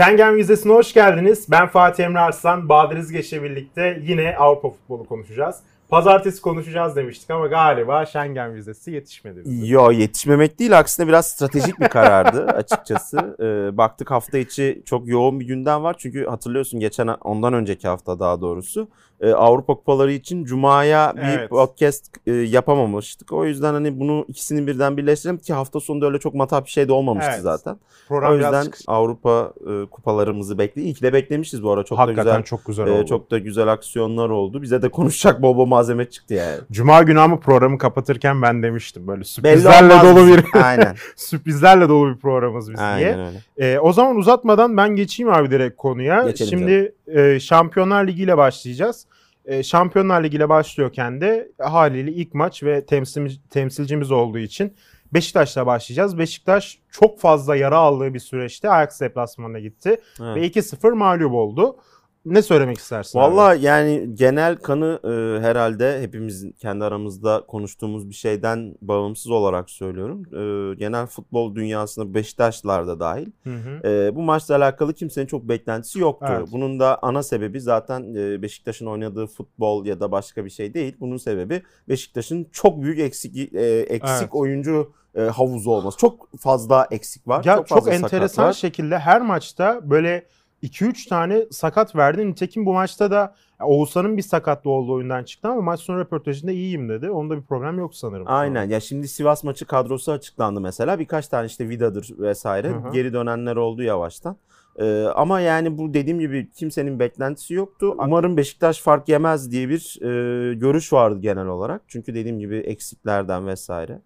Schengen vizesine hoş geldiniz. Ben Fatih Emre Arslan, Bahadır İzgeç'le birlikte yine Avrupa futbolu konuşacağız. Pazartesi konuşacağız demiştik ama galiba Schengen vizesi yetişmedi. bize. Yo yetişmemek değil aksine biraz stratejik bir karardı açıkçası. Ee, baktık hafta içi çok yoğun bir gündem var. Çünkü hatırlıyorsun geçen ondan önceki hafta daha doğrusu e, Avrupa kupaları için Cuma'ya bir Evet. podcast e, yapamamıştık. O yüzden hani bunu ikisini birden birleştirelim ki hafta sonunda öyle çok matah bir şey de olmamıştı Evet. zaten. Program o yüzden çıkış- Avrupa e, kupalarımızı bekle. İyi ki de beklemişiz bu ara çok da Hakikaten güzel. çok güzel e, oldu. çok da güzel aksiyonlar oldu. Bize de konuşacak bol bol malzeme çıktı yani. Cuma günü ama programı kapatırken ben demiştim böyle sürprizlerle dolu bir Aynen. sürprizlerle dolu bir programımız biz diye. Aynen öyle. Ee, o zaman uzatmadan ben geçeyim abi direkt konuya. Geçelim Şimdi e, Şampiyonlar Ligi ile başlayacağız. E, Şampiyonlar Ligi ile başlıyorken de haliyle ilk maç ve temsil, temsilcimiz olduğu için Beşiktaş'la başlayacağız. Beşiktaş çok fazla yara aldığı bir süreçte Ajax deplasmanına gitti Evet. ve 2-0 mağlup oldu. Ne söylemek istersin? abi? Valla yani genel kanı e, herhalde hepimizin kendi aramızda konuştuğumuz bir şeyden bağımsız olarak söylüyorum. E, genel futbol dünyasında Beşiktaşlar da dahil. Hı hı. E, bu maçla alakalı kimsenin çok beklentisi yoktu. Evet. Bunun da ana sebebi zaten e, Beşiktaş'ın oynadığı futbol ya da başka bir şey değil. Bunun sebebi Beşiktaş'ın çok büyük eksik e, eksik Evet. oyuncu e, havuzu olması. Çok fazla eksik var. Ya çok, fazla sakat enteresan var. şekilde her maçta böyle 2-3 tane sakat verdi. Nitekim bu maçta da Oğuzhan'ın bir sakatlığı olduğu oyundan çıktı ama maç sonu röportajında iyiyim dedi. Onda bir problem yok sanırım. Aynen ya şimdi Sivas maçı kadrosu açıklandı mesela birkaç tane işte Vida'dır vesaire Hı hı. geri dönenler oldu yavaştan. Ee, ama yani bu dediğim gibi kimsenin beklentisi yoktu. Umarım Beşiktaş fark yemez diye bir e, görüş vardı genel olarak. Çünkü dediğim gibi eksiklerden vesaire.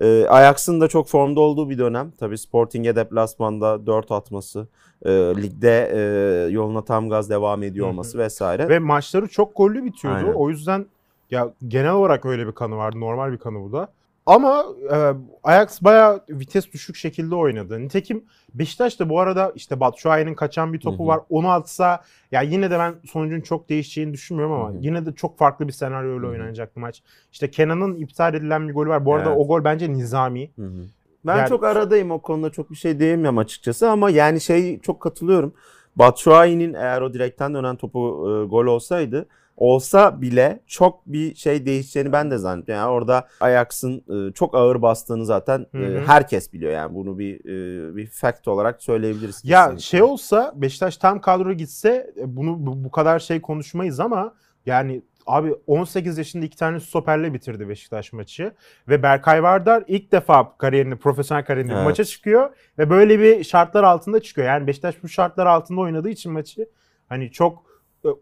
Ee, Ajax'ın da çok formda olduğu bir dönem. Tabii Sporting'e deplasmanda 4 atması, e, ligde e, yoluna tam gaz devam ediyor olması vesaire. Ve maçları çok gollü bitiyordu. Aynen. O yüzden ya genel olarak öyle bir kanı vardı. Normal bir kanı bu da. Ama e, Ajax bayağı vites düşük şekilde oynadı. Nitekim Beşiktaş da bu arada işte Batshuayi'nin kaçan bir topu Hı hı. var. Onu atsa ya yine de ben sonucun çok değişeceğini düşünmüyorum ama Hı hı. yine de çok farklı bir senaryoyla Hı hı. oynanacaktı maç. İşte Kenan'ın iptal edilen bir golü var. Bu arada Evet. o gol bence nizami. Hı hı. Ben Yani- çok aradayım o konuda çok bir şey diyemiyorum açıkçası ama yani şey çok katılıyorum. Batshuayi'nin eğer o direkten dönen topu e, gol olsaydı olsa bile çok bir şey değişeceğini ben de zannediyorum. Yani orada Ajax'ın e, çok ağır bastığını zaten e, Hı hı. herkes biliyor yani bunu bir e, bir fact olarak söyleyebiliriz. Ya kesinlikle. şey olsa Beşiktaş tam kadro gitse e, bunu bu, bu kadar şey konuşmayız ama yani abi 18 yaşında iki tane stoperle bitirdi Beşiktaş maçı ve Berkay Vardar ilk defa kariyerini profesyonel kariyerinde Evet. maça çıkıyor ve böyle bir şartlar altında çıkıyor. Yani Beşiktaş bu şartlar altında oynadığı için maçı hani çok e,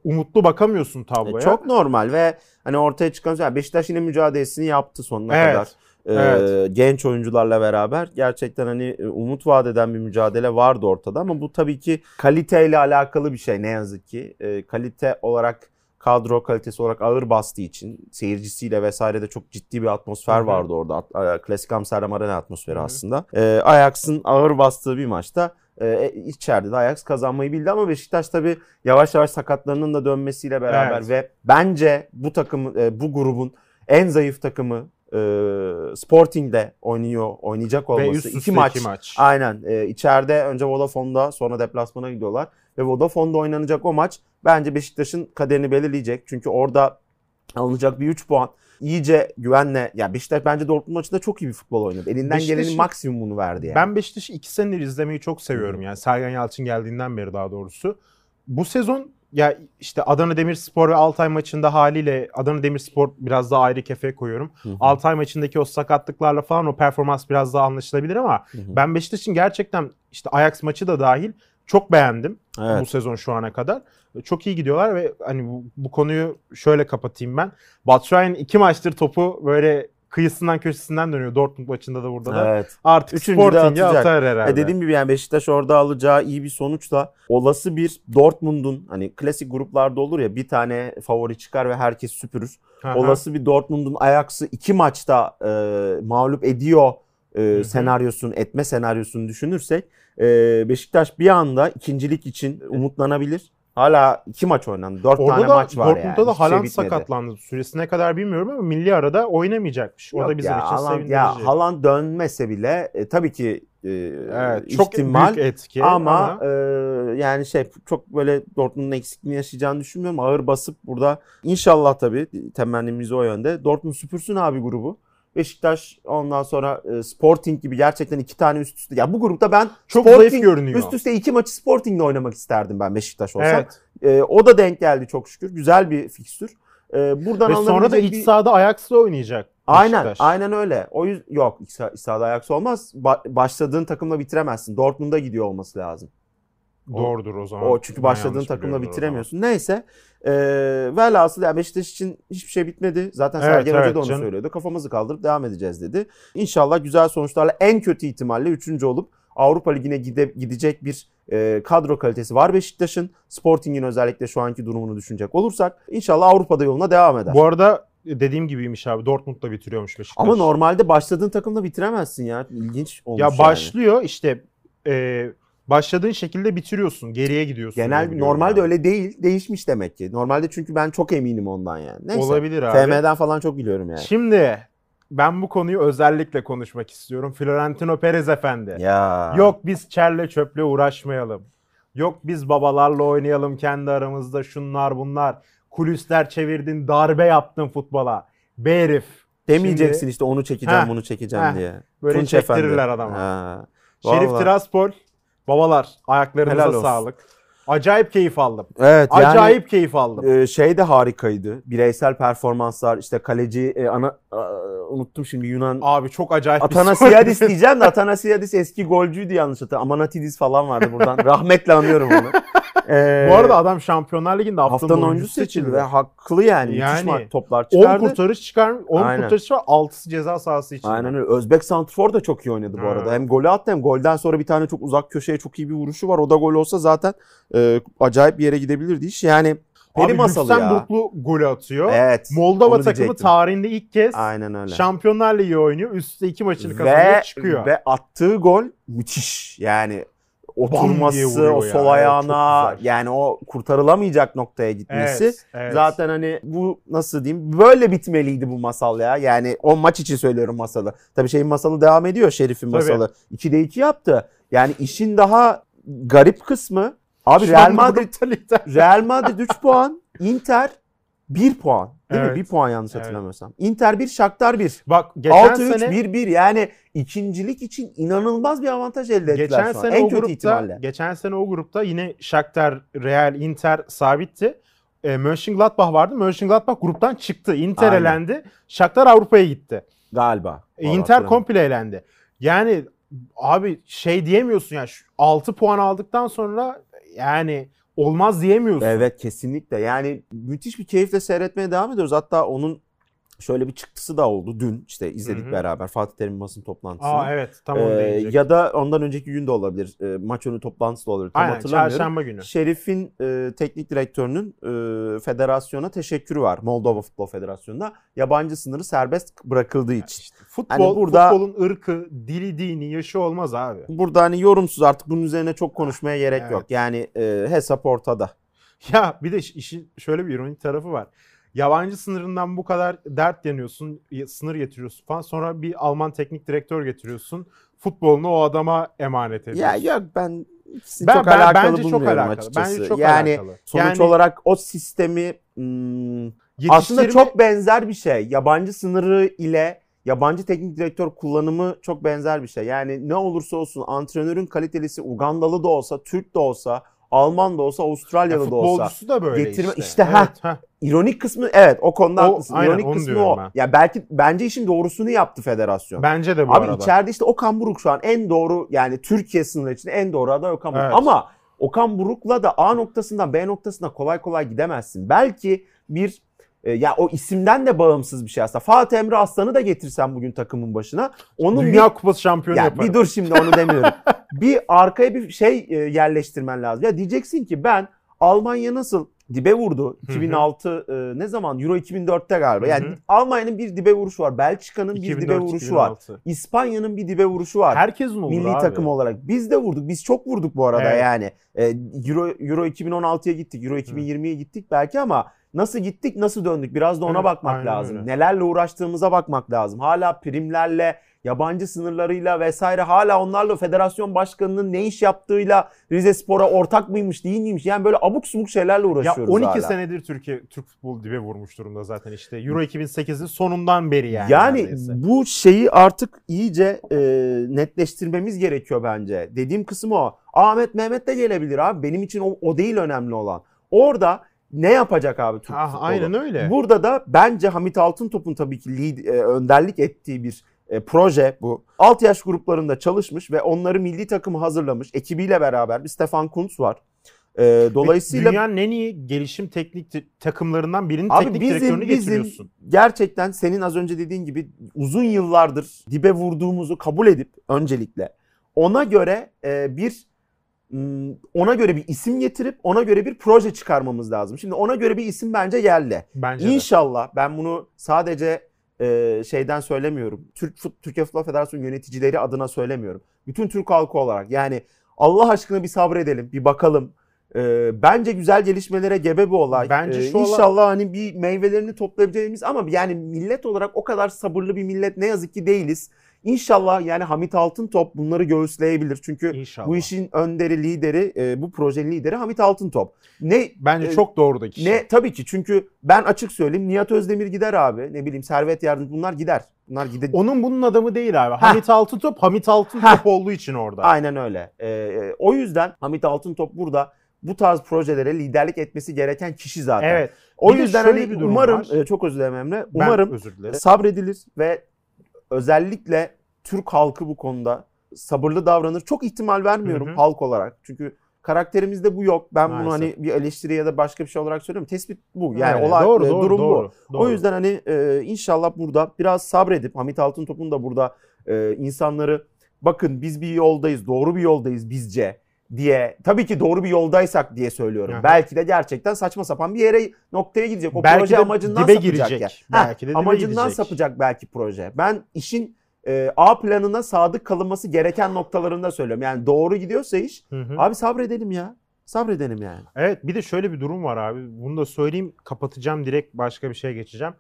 umutlu bakamıyorsun E, tabloya. çok normal ve hani ortaya çıkan yani Beşiktaş yine mücadelesini yaptı sonuna Evet. kadar. Ee, Evet. genç oyuncularla beraber gerçekten hani e, umut vaat eden bir mücadele vardı ortada ama bu tabii ki kaliteyle alakalı bir şey ne yazık ki. Ee, kalite olarak kadro kalitesi olarak ağır bastığı için seyircisiyle vesaire de çok ciddi bir atmosfer Hı hı. vardı orada. At- e, Klasik Amsterdam Arena atmosferi Hı hı. aslında. Ee, Ajax'ın ağır bastığı bir maçta e, içeride de Ajax kazanmayı bildi ama Beşiktaş tabii yavaş yavaş sakatlarının da dönmesiyle beraber Evet. ve bence bu takım e, bu grubun en zayıf takımı e, Sporting'de oynuyor, oynayacak ve olması. üst üste iki maç. iki maç. Aynen. E, içeride önce Vodafone'da sonra deplasmana gidiyorlar. Ve Vodafone'da oynanacak o maç bence Beşiktaş'ın kaderini belirleyecek. Çünkü orada alınacak bir 3 puan iyice güvenle ya Beşiktaş bence Dortmund maçında çok iyi bir futbol oynadı. Elinden Beşiktaş'ın- gelenin maksimumunu verdi yani. Ben Beşiktaş'ı iki senedir izlemeyi çok seviyorum yani Sergen Yalçın geldiğinden beri daha doğrusu. Bu sezon ya işte Adana Demirspor ve Altay maçında haliyle Adana Demirspor biraz daha ayrı kefeye koyuyorum. Hı hı. Altay maçındaki o sakatlıklarla falan o performans biraz daha anlaşılabilir ama Hı hı. ben Beşiktaş'ın gerçekten işte Ajax maçı da dahil çok beğendim Evet. bu sezon şu ana kadar. Çok iyi gidiyorlar ve hani bu, bu konuyu şöyle kapatayım ben. Batshuayi'nin iki maçtır topu böyle kıyısından köşesinden dönüyor Dortmund maçında da burada da. Evet. Artık Üçüncü Sporting'e atar herhalde. E dediğim gibi yani Beşiktaş orada alacağı iyi bir sonuçla olası bir Dortmund'un hani klasik gruplarda olur ya bir tane favori çıkar ve herkes süpürür. Aha. Olası bir Dortmund'un Ajax'ı iki maçta e, mağlup ediyor e, hı. senaryosunu, etme senaryosunu düşünürsek e, Beşiktaş bir anda ikincilik için umutlanabilir. Hala iki maç oynandı. Dört Orada tane da maç var Dortmund'da yani. da Hiçbir şey Haaland bitmedi. sakatlandı. Süresi ne kadar bilmiyorum ama milli arada oynamayacakmış. O Yok da bizim ya, için Haaland, sevindirici. ya Haaland dönmese bile e, tabii ki e, Evet, çok ihtimal. büyük etki Ama, e, yani şey çok böyle Dortmund'un eksikliğini yaşayacağını düşünmüyorum. Ağır basıp burada inşallah tabii temennimiz o yönde. Dortmund süpürsün abi grubu. Beşiktaş ondan sonra e, Sporting gibi gerçekten iki tane üst üste. Ya bu grupta ben çok Sporting zayıf görünüyor. üst üste iki maçı Sporting'le oynamak isterdim ben Beşiktaş olsam. Evet. E, o da denk geldi çok şükür. Güzel bir fikstür. E, buradan Ve sonra da alınabilecek iç bir- sahada Ajax'la oynayacak. Aynen, Beşiktaş. aynen öyle. O yüzden yok iç saha- iç sahada ayaksı olmaz. Ba- başladığın takımla bitiremezsin. Dortmund'a gidiyor olması lazım. Doğrudur o zaman. O çünkü başladığın takımla bitiremiyorsun. Neyse. Ee, velhasıl ya Beşiktaş için hiçbir şey bitmedi. Zaten Evet, Sergen Hoca evet da onu canım. söylüyordu. Kafamızı kaldırıp devam edeceğiz dedi. İnşallah güzel sonuçlarla en kötü ihtimalle 3. olup Avrupa Ligi'ne gide, gidecek bir e, kadro kalitesi var Beşiktaş'ın. Sporting'in özellikle şu anki durumunu düşünecek olursak inşallah Avrupa'da yoluna devam eder. Bu arada dediğim gibiymiş abi. Dortmund'da bitiriyormuş Beşiktaş. Ama normalde başladığın takımla bitiremezsin ya. İlginç olmuş Ya yani. başlıyor işte e, başladığın şekilde bitiriyorsun. Geriye gidiyorsun. Genel normalde ben. öyle değil. Değişmiş demek ki. Normalde çünkü ben çok eminim ondan yani. Neyse. Olabilir abi. FM'den falan çok biliyorum yani. Şimdi ben bu konuyu özellikle konuşmak istiyorum. Florentino Perez efendi. Ya. Yok biz çerle çöple uğraşmayalım. Yok biz babalarla oynayalım kendi aramızda şunlar bunlar. Kulisler çevirdin, darbe yaptın futbola. Be herif. Demeyeceksin Şimdi- işte onu çekeceğim Heh, bunu çekeceğim heh. diye. Böyle Tunç çektirirler Efendi. adama. Ha. Şerif. Tiraspol. Babalar ayaklarınıza Helal olsun. sağlık. Acayip keyif aldım. Evet yani Acayip keyif aldım. e, şey de harikaydı. Bireysel performanslar işte kaleci e, ana a, unuttum şimdi Yunan Abi çok acayip Atanasiadis diyeceğim de Atanasiadis eski golcüydü yanlış hatırlamıyorum. Amanatidis falan vardı buradan. Rahmetle anıyorum onu. Ee, Bu arada adam Şampiyonlar Ligi'nde haftanın, haftanın oyuncusu oyuncusu seçildi ve haklı yani. Yani Müthiş toplar 10 çıkardı. kurtarış çıkar, 10 Aynen. kurtarış var, 6'sı ceza sahası için. Aynen öyle. Özbek Santrfor da çok iyi oynadı bu arada. Hem golü attı hem golden sonra bir tane çok uzak köşeye çok iyi bir vuruşu var. O da gol olsa zaten e, acayip bir yere gidebilirdi iş. Yani peri Abi masalı ya. Lüksemburglu golü atıyor. Evet. Moldova takımı diyecektim. tarihinde ilk kez Aynen öyle. Şampiyonlar Ligi oynuyor. Üstte iki maçını kazanıyor ve, çıkıyor. ve attığı gol müthiş. Yani oturması, o ya. sol Evet, ayağına yani o kurtarılamayacak noktaya gitmesi. evet, evet. Zaten hani bu nasıl diyeyim böyle bitmeliydi bu masal ya. Yani o maç için söylüyorum masalı. Tabii şeyin masalı devam ediyor Şerif'in masalı. 2'de 2 yaptı. Yani işin daha garip kısmı abi Şu Real Madrid. Real Madrid 3 puan, Inter 1 puan. Değil Evet. mi? 1 puan yanlış Evet. hatırlamıyorsam. Inter 1, Shakhtar 1. Bak geçen 6-3 sene 1-1 yani ikincilik için inanılmaz bir avantaj elde ettiler geçen sene En o kötü grupta ihtimalle. geçen sene o grupta yine Shakhtar, Real, Inter sabitti. E, Mönchengladbach vardı. Mönchengladbach gruptan çıktı. Inter Aynen. elendi. Shakhtar Avrupa'ya gitti. Galiba. E, Inter komple elendi. Yani abi şey diyemiyorsun ya şu 6 puan aldıktan sonra yani olmaz diyemiyorsun. Evet kesinlikle. Yani müthiş bir keyifle seyretmeye devam ediyoruz. Hatta onun şöyle bir çıktısı da oldu dün. işte izledik Hı hı. beraber Fatih Terim basın toplantısını. Aa evet tam onu Ee, ya da ondan önceki gün de olabilir. Ee, maç önü toplantısı da olabilir. Tam Aynen hatırlamıyorum. çarşamba günü. Şerif'in e, teknik direktörünün e, federasyona teşekkürü var. Moldova Futbol Federasyonu'na. Yabancı sınırı serbest bırakıldığı için. İşte futbol, Hani burada- futbolun ırkı, dili, dini, yaşı olmaz abi. Burada hani yorumsuz artık bunun üzerine çok konuşmaya gerek Evet. yok. Yani e, hesap ortada. Ya bir de iş- işin şöyle bir ironik tarafı var. Yabancı sınırından bu kadar dert yanıyorsun, y- sınır getiriyorsun falan. Sonra bir Alman teknik direktör getiriyorsun. Futbolunu o adama emanet Ya ediyorsun. yok ben ikisini Ben- çok ben- alakalı bence çok bulmuyorum alakalı. açıkçası. Bence çok yani alakalı. sonuç Yani- olarak o sistemi hmm, Yetiştirme- aslında çok benzer bir şey. Yabancı sınırı ile yabancı teknik direktör kullanımı çok benzer bir şey. Yani ne olursa olsun antrenörün kalitelisi Ugandalı da olsa, Türk de olsa, Alman da olsa, Ya Avustralyalı da olsa. futbolcusu da böyle getirme- işte. işte, ha. Evet, ha. İronik kısmı evet o konuda O- haklısın. aynen, İronik kısmı o. ben. Ya belki bence işin doğrusunu yaptı federasyon. Bence de bu Abi arada. içeride işte Okan Buruk şu an en doğru yani Türkiye sınırı için en doğru aday Okan Buruk. Evet. Ama Okan Buruk'la da A noktasından B noktasına kolay kolay gidemezsin. Belki bir e, ya o isimden de bağımsız bir şey aslında. Fatih Emre Aslan'ı da getirsen bugün takımın başına. Onun Dünya Kupası şampiyonu bir, ya yaparım. bir dur şimdi onu demiyorum. bir arkaya bir şey e, yerleştirmen lazım. Ya diyeceksin ki ben Almanya nasıl dibe vurdu? Hı hı. 2006 e, ne zaman? Euro 2004'te galiba. Yani Hı hı. Almanya'nın bir dibe vuruşu var. Belçika'nın bir dibe 2004, vuruşu var. 2006. İspanya'nın bir dibe vuruşu var. Herkesin olur Milli abi. takım olarak. Biz de vurduk. Biz çok vurduk bu arada Evet. yani. Ee, Euro, Euro 2016'ya gittik. Euro 2020'ye gittik belki ama nasıl gittik nasıl döndük biraz da ona Evet, bakmak lazım. öyle. Nelerle uğraştığımıza bakmak lazım. Hala primlerle yabancı sınırlarıyla vesaire hala onlarla federasyon başkanının ne iş yaptığıyla Rize Spor'a ortak mıymış değil miymiş yani böyle abuk subuk şeylerle Ya uğraşıyoruz 12 hala. senedir Türkiye Türk futbolu dibe vurmuş durumda zaten işte. Euro 2008'in sonundan beri yani. Yani, neredeyse. bu şeyi artık iyice e, netleştirmemiz gerekiyor bence. Dediğim kısım o. Ahmet Mehmet de gelebilir abi. Benim için o, o değil önemli olan. Orada ne yapacak abi Türk Ah, futbolu? aynen öyle. Burada da bence Hamit Altıntop'un tabii ki lead, e, önderlik ettiği bir e, proje bu. Alt yaş gruplarında çalışmış ve onları milli takımı hazırlamış. Ekibiyle beraber bir Stefan Kuntz var. E, dolayısıyla dünyanın en iyi gelişim teknik te- takımlarından birinin Abi teknik bizim- direktörünü bizim- getiriyorsun. gerçekten senin az önce dediğin gibi uzun yıllardır dibe vurduğumuzu kabul edip öncelikle ona göre e, bir ona göre bir isim getirip ona göre bir proje çıkarmamız lazım. Şimdi ona göre bir isim bence yerli. Bence de. İnşallah ben bunu sadece e, şeyden söylemiyorum. Türk Fut- Türkiye Futbol Federasyonu yöneticileri adına söylemiyorum. Bütün Türk halkı olarak yani Allah aşkına bir sabredelim, bir bakalım. E, bence güzel gelişmelere gebe bir olay. Bence E, şu olay- İnşallah hani bir meyvelerini toplayabileceğimiz ama yani millet olarak o kadar sabırlı bir millet ne yazık ki değiliz. İnşallah yani Hamit Altıntop bunları göğüsleyebilir. Çünkü İnşallah. bu işin önderi, lideri, e, bu projenin lideri Hamit Altıntop. Ne Bence e, çok doğru da kişi. ne tabii ki çünkü ben açık söyleyeyim Nihat Özdemir gider abi. Ne bileyim Servet Yardımcı bunlar gider. Bunlar gider. Onun bunun adamı değil abi. Hamit Altıntop, Hamit Altıntop olduğu için orada. Aynen öyle. Ee, e, o yüzden Hamit Altıntop burada bu tarz projelere liderlik etmesi gereken kişi zaten. Evet. O Bir de yüzden hani bir umarım var. e, çok özür dilerim Emre. Ben Umarım özür dilerim. sabredilir ve özellikle Türk halkı bu konuda sabırlı davranır. Çok ihtimal vermiyorum Hı hı. halk olarak. Çünkü karakterimizde bu yok. Ben bunu Maalesef. hani bir eleştiri ya da başka bir şey olarak söylüyorum. Tespit bu. Yani Evet, olay doğru, e, doğru, durum bu. doğru, O doğru. yüzden hani e, inşallah burada biraz sabredip Hamit Altıntop'un da burada e, insanları bakın biz bir yoldayız, doğru bir yoldayız bizce diye tabii ki doğru bir yoldaysak diye söylüyorum. Aha. Belki de gerçekten saçma sapan bir yere noktaya gidecek. O Belki proje de amacından dibe sapacak girecek. ya. Belki de dibe amacından gidecek. sapacak belki proje. Ben işin e, A planına sadık kalınması gereken noktalarında söylüyorum. Yani doğru gidiyorsa iş Hı hı. abi sabredelim ya. Sabredelim yani. Evet bir de şöyle bir durum var abi. Bunu da söyleyeyim kapatacağım direkt başka bir şeye geçeceğim.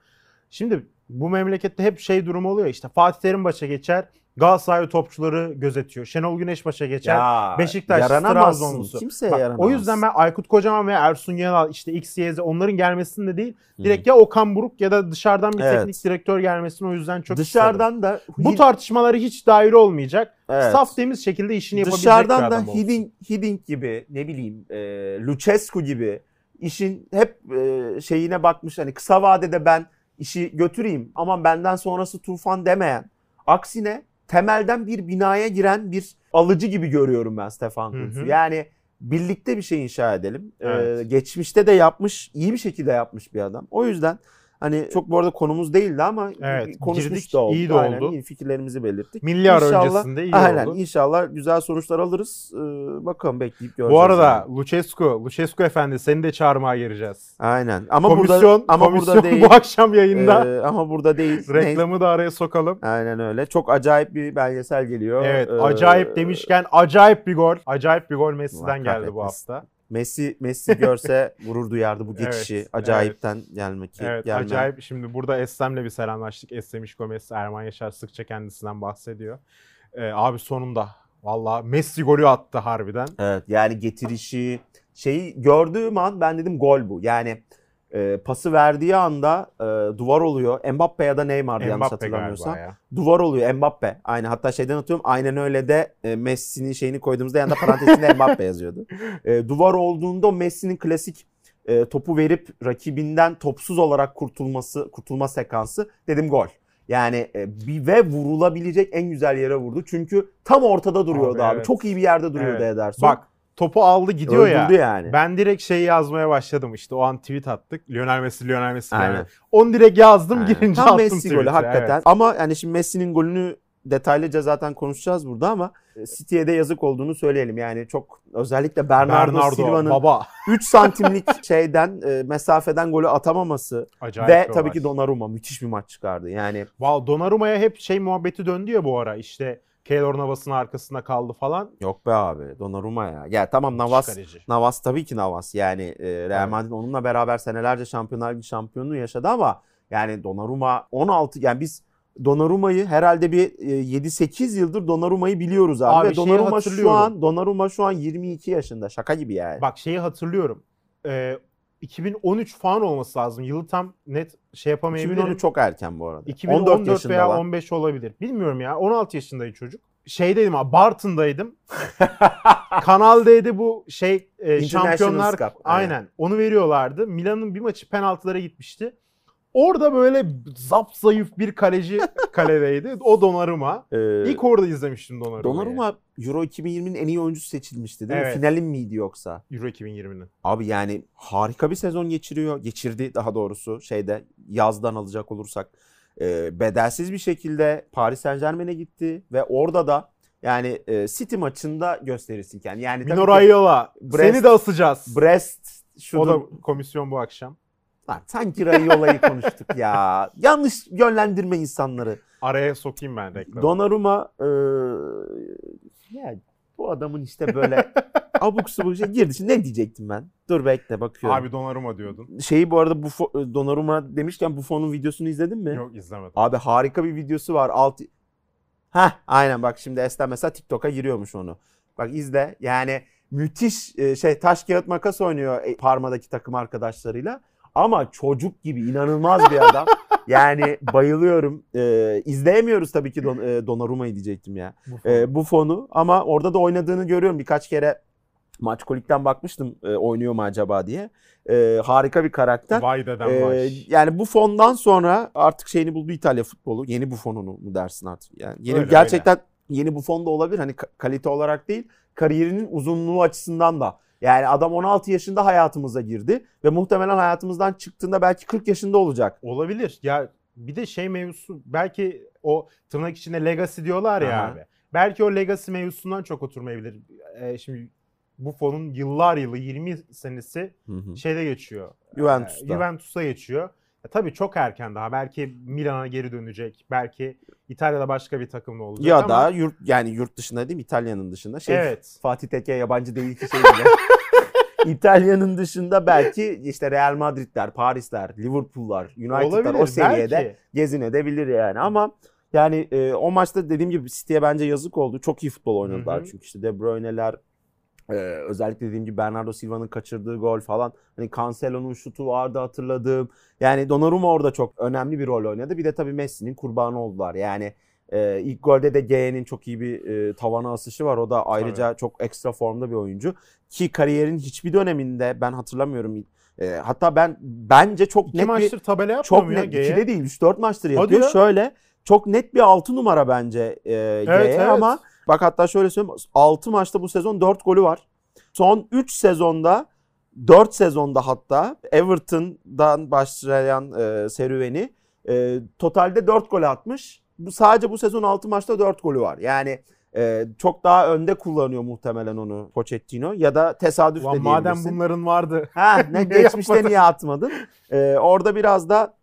Şimdi bu memlekette hep şey durumu oluyor işte Fatih Terim başa geçer. Galatasaray topçuları gözetiyor. Şenol Güneş başa geçer. Ya, Beşiktaş. Trabzonlusu. Kimseye Bak, yaranamazsın. o yüzden ben Aykut Kocaman ve Ersun Yanal işte X, Y, Z onların gelmesini de değil. Direkt ya Okan Buruk ya da dışarıdan bir Evet. teknik direktör gelmesini o yüzden çok dışarıdan da Bu tartışmalara hiç dahil olmayacak. Evet. Saf temiz şekilde işini yapabilecek Dışarıdan da. Hiddink, Hiddink gibi ne bileyim e, Lucescu gibi işin hep e, şeyine bakmış hani kısa vadede ben işi götüreyim ama benden sonrası tufan demeyen aksine temelden bir binaya giren bir alıcı gibi görüyorum ben Stefan. Kuntz'u. Yani birlikte bir şey inşa edelim. E, Evet. geçmişte de yapmış, iyi bir şekilde yapmış bir adam. O yüzden hani çok bu arada konumuz değildi ama Evet, konuşmuş girdik, da olduk. iyi de Aynen, oldu. iyi fikirlerimizi belirttik. Milli ara İnşallah- öncesinde iyi Aynen oldu. inşallah güzel sonuçlar alırız. Ee, bakalım bekleyip göreceğiz. Bu arada yani. Lucescu, Lucescu efendi seni de çağırmaya gireceğiz. aynen ama komisyon, burada ama komisyon burada değil. bu akşam yayında. Ee, ama burada değil. Neyse. Reklamı da araya sokalım. Aynen öyle. Çok acayip bir belgesel geliyor. Evet, Ee, acayip demişken acayip bir gol. Acayip bir gol Messi'den geldi bu hafta. Messi Messi görse gurur duyardı bu geçişi. Evet, acayipten gelmek Evet, gelme. acayip. Şimdi burada Eslem'le bir selamlaştık. Eslem Messi, Erman Yaşar sıkça kendisinden bahsediyor. Ee, abi sonunda valla Messi golü attı harbiden. Evet yani getirişi şeyi gördüğüm an ben dedim gol bu. Yani e, pası verdiği anda e, duvar oluyor. Mbappe ya da Neymar yanlış Mbappe hatırlamıyorsam. galiba ya. duvar oluyor Mbappe. Aynı hatta şeyden atıyorum aynen öyle de e, Messi'nin şeyini koyduğumuzda yanında parantezinde Mbappe yazıyordu. E, duvar olduğunda o Messi'nin klasik e, topu verip rakibinden topsuz olarak kurtulması kurtulma sekansı dedim gol. Yani e, bir ve vurulabilecek en güzel yere vurdu. Çünkü tam ortada duruyordu Abi, abi. evet. Çok iyi bir yerde duruyordu Evet. Ederson. Bak topu aldı gidiyor ya. Öldürdü yani. Ben direkt şeyi yazmaya başladım işte o an tweet attık. Lionel Messi, Lionel Messi. Aynen. Messi. Onu direkt yazdım Aynen. girince Tam attım Messi golü hakikaten. evet. Ama yani şimdi Messi'nin golünü detaylıca zaten konuşacağız burada ama e, City'ye de yazık olduğunu söyleyelim. Yani çok özellikle Bernardo, Bernardo, Silva'nın baba. 3 santimlik şeyden e, mesafeden golü atamaması Acayip ve tabii olay. ki Donnarumma müthiş bir maç çıkardı. Yani Vallahi Donnarumma'ya hep şey muhabbeti döndü ya bu ara işte Keylor Navas'ın arkasında kaldı falan. Yok be abi Donnarumma ya. Ya tamam Navas Kaleci. Navas tabii ki Navas. Yani e, Real Evet. Madrid onunla beraber senelerce Şampiyonlar Ligi şampiyonluğu yaşadı ama yani Donnarumma 16 yani biz Donnarumma'yı herhalde bir e, 7-8 yıldır Donnarumma'yı biliyoruz abi. Abi Ve Donnarumma şu an Donnarumma şu an 22 yaşında. Şaka gibi yani. Bak şeyi hatırlıyorum. Ee, 2013 falan olması lazım. Yılı tam net şey yapamayabilirim. 2013 çok erken bu arada. 2014 14 yaşında veya lan. 15 olabilir. Bilmiyorum ya. 16 yaşındaydı çocuk. Şeydeydim abi Barton'daydım. Kanal D'de bu şey e, şampiyonlar Cup, aynen onu veriyorlardı. Milan'ın bir maçı penaltılara gitmişti. Orada böyle zap zayıf bir kaleci kaledeydi. O Donnarumma. Ee, İlk orada izlemiştim Donnarumma'yı. Donnarumma Euro 2020'nin en iyi oyuncusu seçilmişti değil Evet. mi? Finalin miydi yoksa? Euro 2020'nin. Abi yani harika bir sezon geçiriyor. Geçirdi daha doğrusu şeyde yazdan alacak olursak. Ee, bedelsiz bir şekilde Paris Saint Germain'e gitti ve orada da yani e, City maçında gösterirsin kendini. Yani tabii Mino Raiola. Seni de asacağız. Brest şu o da komisyon bu akşam. Lan, sanki Raiola'yı konuştuk ya. Yanlış yönlendirme insanları. Araya sokayım ben reklamı. Donnarumma e, ya bu adamın işte böyle abuk subuk şey girdi. Şimdi ne diyecektim ben? Dur bekle bakıyorum. Abi Donnarumma diyordun. Şeyi bu arada bu Donnarumma demişken Buffon'un videosunu izledin mi? Yok izlemedim. Abi harika bir videosu var. Alt Heh aynen bak şimdi Esten mesela TikTok'a giriyormuş onu. Bak izle. Yani müthiş e, şey taş kağıt makas oynuyor e, Parma'daki takım arkadaşlarıyla. Ama çocuk gibi inanılmaz bir adam. yani bayılıyorum. Ee, izleyemiyoruz tabii ki Don, e, Donnarumma'yı diyecektim ya. Ee, bu fonu ama orada da oynadığını görüyorum. Birkaç kere maç kolikten bakmıştım e, oynuyor mu acaba diye. Ee, harika bir karakter. Vay dedem Ee, vay. yani bu fondan sonra artık şeyini buldu İtalya futbolu. Yeni bu fonunu mu dersin artık? Yani yeni Öyle, gerçekten yeni bu fon da olabilir. Hani ka- kalite olarak değil, kariyerinin uzunluğu açısından da. Yani adam 16 yaşında hayatımıza girdi ve muhtemelen hayatımızdan çıktığında belki 40 yaşında olacak. Olabilir. Ya bir de şey mevzusu belki o tırnak içinde legacy diyorlar ya Aha. abi. Belki o legacy mevzusundan çok oturmayabilir. Ee, şimdi bu fonun yıllar yılı 20 senesi Hı hı. şeyde geçiyor. Juventus'ta. Ee, Juventus'ta geçiyor. Ya tabii çok erken daha. Belki Milan'a geri dönecek. Belki İtalya'da başka bir takımda olacak Ya ama da yurt yani yurt dışında değil mi? İtalya'nın dışında. Şey, evet. Fatih Tekke yabancı değil ki şey bile. İtalya'nın dışında belki işte Real Madrid'ler, Paris'ler, Liverpool'lar, United'lar o seviyede belki. gezinebilir yani ama yani e, o maçta dediğim gibi City'ye bence yazık oldu. Çok iyi futbol oynadılar Hı hı. çünkü işte De Bruyne'ler e, özellikle dediğim gibi Bernardo Silva'nın kaçırdığı gol falan. Hani Cancelo'nun şutu vardı hatırladığım. Yani Donnarumma orada çok önemli bir rol oynadı. Bir de tabii Messi'nin kurbanı oldular. Yani e, ilk golde de G'nin çok iyi bir e, tavana asışı var. O da ayrıca çok ekstra formda bir oyuncu. Ki kariyerin hiçbir döneminde ben hatırlamıyorum. E, hatta ben bence çok İki net bir maçtır tabela yapmıyor çok ya net G'ye? ikide değil 3-4 maçtır yapıyor. ya. Şöyle çok net bir 6 numara bence e, G'ye evet. ama bak hatta şöyle söyleyeyim 6 maçta bu sezon 4 golü var. Son 3 sezonda 4 sezonda hatta Everton'dan başlayan e, serüveni e, totalde 4 gol atmış. Bu sadece bu sezon 6 maçta 4 golü var. Yani e, çok daha önde kullanıyor muhtemelen onu Pochettino ya da tesadüf de Ulan madem diyebilirsin. bunların vardı. Ha ne geçmişte yapmadın? niye atmadın? Ee, orada biraz da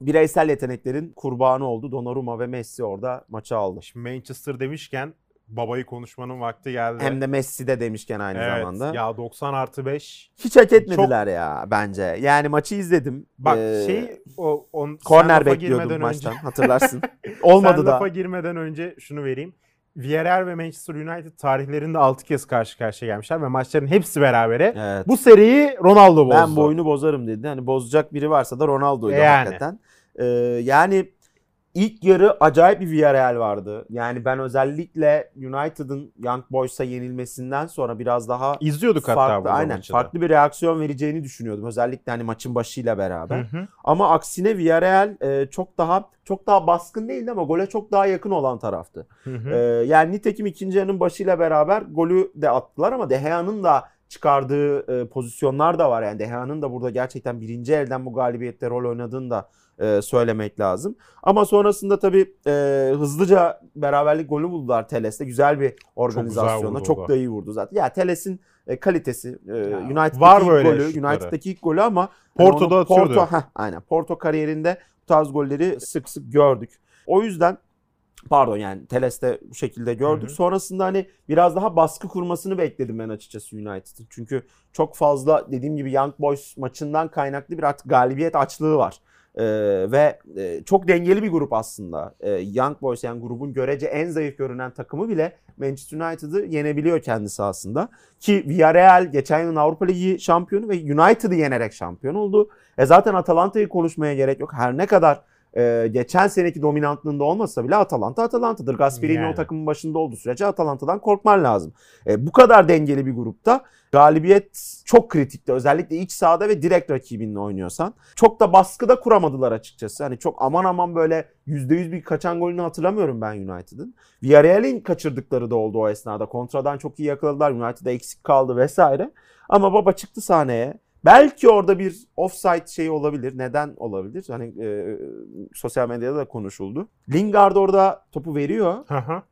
bireysel yeteneklerin kurbanı oldu. Donnarumma ve Messi orada maçı aldı. Şimdi Manchester demişken babayı konuşmanın vakti geldi. Hem de Messi de demişken aynı evet, zamanda. Ya 90 artı 5. Hiç hak etmediler ya bence. Yani maçı izledim. Bak Ee, şey o on, korner bekliyordum girmeden maçtan Önce, hatırlarsın. Olmadı sen da. lafa girmeden önce şunu vereyim. Villarreal ve Manchester United tarihlerinde 6 kez karşı karşıya gelmişler ve maçların hepsi berabere. Evet. Bu seriyi Ronaldo bozdu. Ben bu oyunu bozarım dedi. Hani bozacak biri varsa da Ronaldo'ydu Yani. hakikaten. Ee, yani ilk yarı acayip bir Villarreal vardı. Yani ben özellikle United'ın Young Boys'a yenilmesinden sonra biraz daha İzliyorduk hatta farklı, bu aynen, maçı farklı bir reaksiyon vereceğini düşünüyordum. Özellikle hani maçın başıyla beraber. Hı hı. Ama aksine Villarreal e, çok daha çok daha baskın değildi ama gole çok daha yakın olan taraftı. Hı hı. Ee, yani nitekim ikinci yarının başıyla beraber golü de attılar ama De Gea'nın da çıkardığı e, pozisyonlar da var. Yani De Gea'nın da burada gerçekten birinci elden bu galibiyette rol oynadığını da e, söylemek lazım. Ama sonrasında tabii e, hızlıca beraberlik golü buldular Teles'te. Güzel bir organizasyonla. Çok, o da. iyi vurdu zaten. Ya Teles'in e, kalitesi e, United'daki var ilk golü, şutları. United'daki ilk golü ama hani Porto'da onu- atıyordu. Porto, heh, aynen. Porto kariyerinde bu tarz golleri sık sık gördük. O yüzden Pardon yani Teles'te bu şekilde gördük. Hı hı. Sonrasında hani biraz daha baskı kurmasını bekledim ben açıkçası United'ın. Çünkü çok fazla dediğim gibi Young Boys maçından kaynaklı bir artık galibiyet açlığı var. Ee, ve e, çok dengeli bir grup aslında. Ee, Young Boys yani grubun görece en zayıf görünen takımı bile Manchester United'ı yenebiliyor kendisi aslında. Ki Villarreal geçen yılın Avrupa Ligi şampiyonu ve United'ı yenerek şampiyon oldu. E zaten Atalanta'yı konuşmaya gerek yok. Her ne kadar e, geçen seneki dominantlığında olmasa bile Atalanta Atalanta'dır. Gasperini Yani. o takımın başında olduğu sürece Atalanta'dan korkman lazım. E, bu kadar dengeli bir grupta galibiyet çok kritikti. Özellikle iç sahada ve direkt rakibinle oynuyorsan. Çok da baskı da kuramadılar açıkçası. Hani çok aman aman böyle %100 bir kaçan golünü hatırlamıyorum ben United'ın. Villarreal'in kaçırdıkları da oldu o esnada. Kontradan çok iyi yakaladılar. United'a eksik kaldı vesaire. Ama baba çıktı sahneye. Belki orada bir offside şeyi olabilir. Neden olabilir? Hani e, sosyal medyada da konuşuldu. Lingard orada topu veriyor. Hı hı.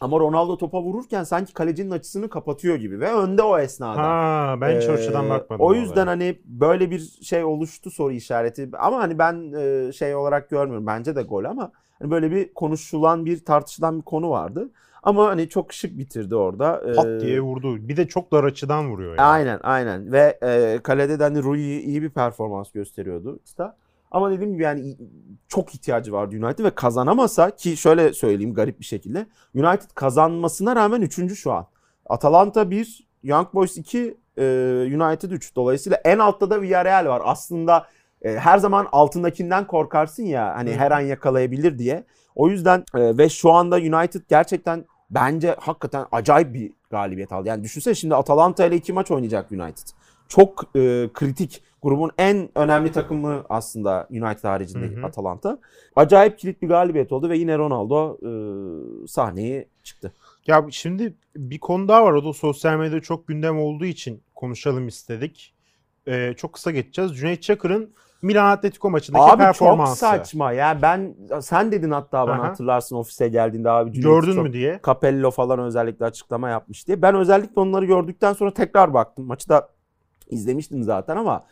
Ama Ronaldo topa vururken sanki kalecinin açısını kapatıyor gibi ve önde o esnada. Ha, ben hiç o açıdan Ee, bakmadım. O yüzden olaya. hani böyle bir şey oluştu soru işareti. Ama hani ben e, şey olarak görmüyorum. Bence de gol ama hani böyle bir konuşulan bir tartışılan bir konu vardı. Ama hani çok şık bitirdi orada. Ee, pat diye vurdu. Bir de çok dar açıdan vuruyor yani. Aynen aynen ve e, kalede de hani Rui iyi bir performans gösteriyordu. Usta. Ama dediğim gibi yani çok ihtiyacı vardı United ve kazanamasa ki şöyle söyleyeyim garip bir şekilde United kazanmasına rağmen 3. şu an. Atalanta 1, Young Boys 2, e, United 3. Dolayısıyla en altta da Villarreal var. Aslında e, her zaman altındakinden korkarsın ya hani her an yakalayabilir diye. O yüzden e, ve şu anda United gerçekten bence hakikaten acayip bir galibiyet aldı. Yani düşünsene şimdi Atalanta ile iki maç oynayacak United. Çok e, kritik. Grubun en önemli takımı aslında United haricinde Hı hı. Atalanta. Acayip kilit bir galibiyet oldu ve yine Ronaldo e, sahneye çıktı. Ya şimdi bir konu daha var. O da sosyal medyada çok gündem olduğu için konuşalım istedik. Ee, çok kısa geçeceğiz. Cüneyt Çakır'ın Milan Atletico maçındaki Abi çok performansı. saçma ya. Ben sen dedin hatta bana Aha. hatırlarsın ofise geldiğinde abi. Cüneyt Gördün çok- mü diye. Capello falan özellikle açıklama yapmış diye. Ben özellikle onları gördükten sonra tekrar baktım. Maçı da izlemiştim zaten ama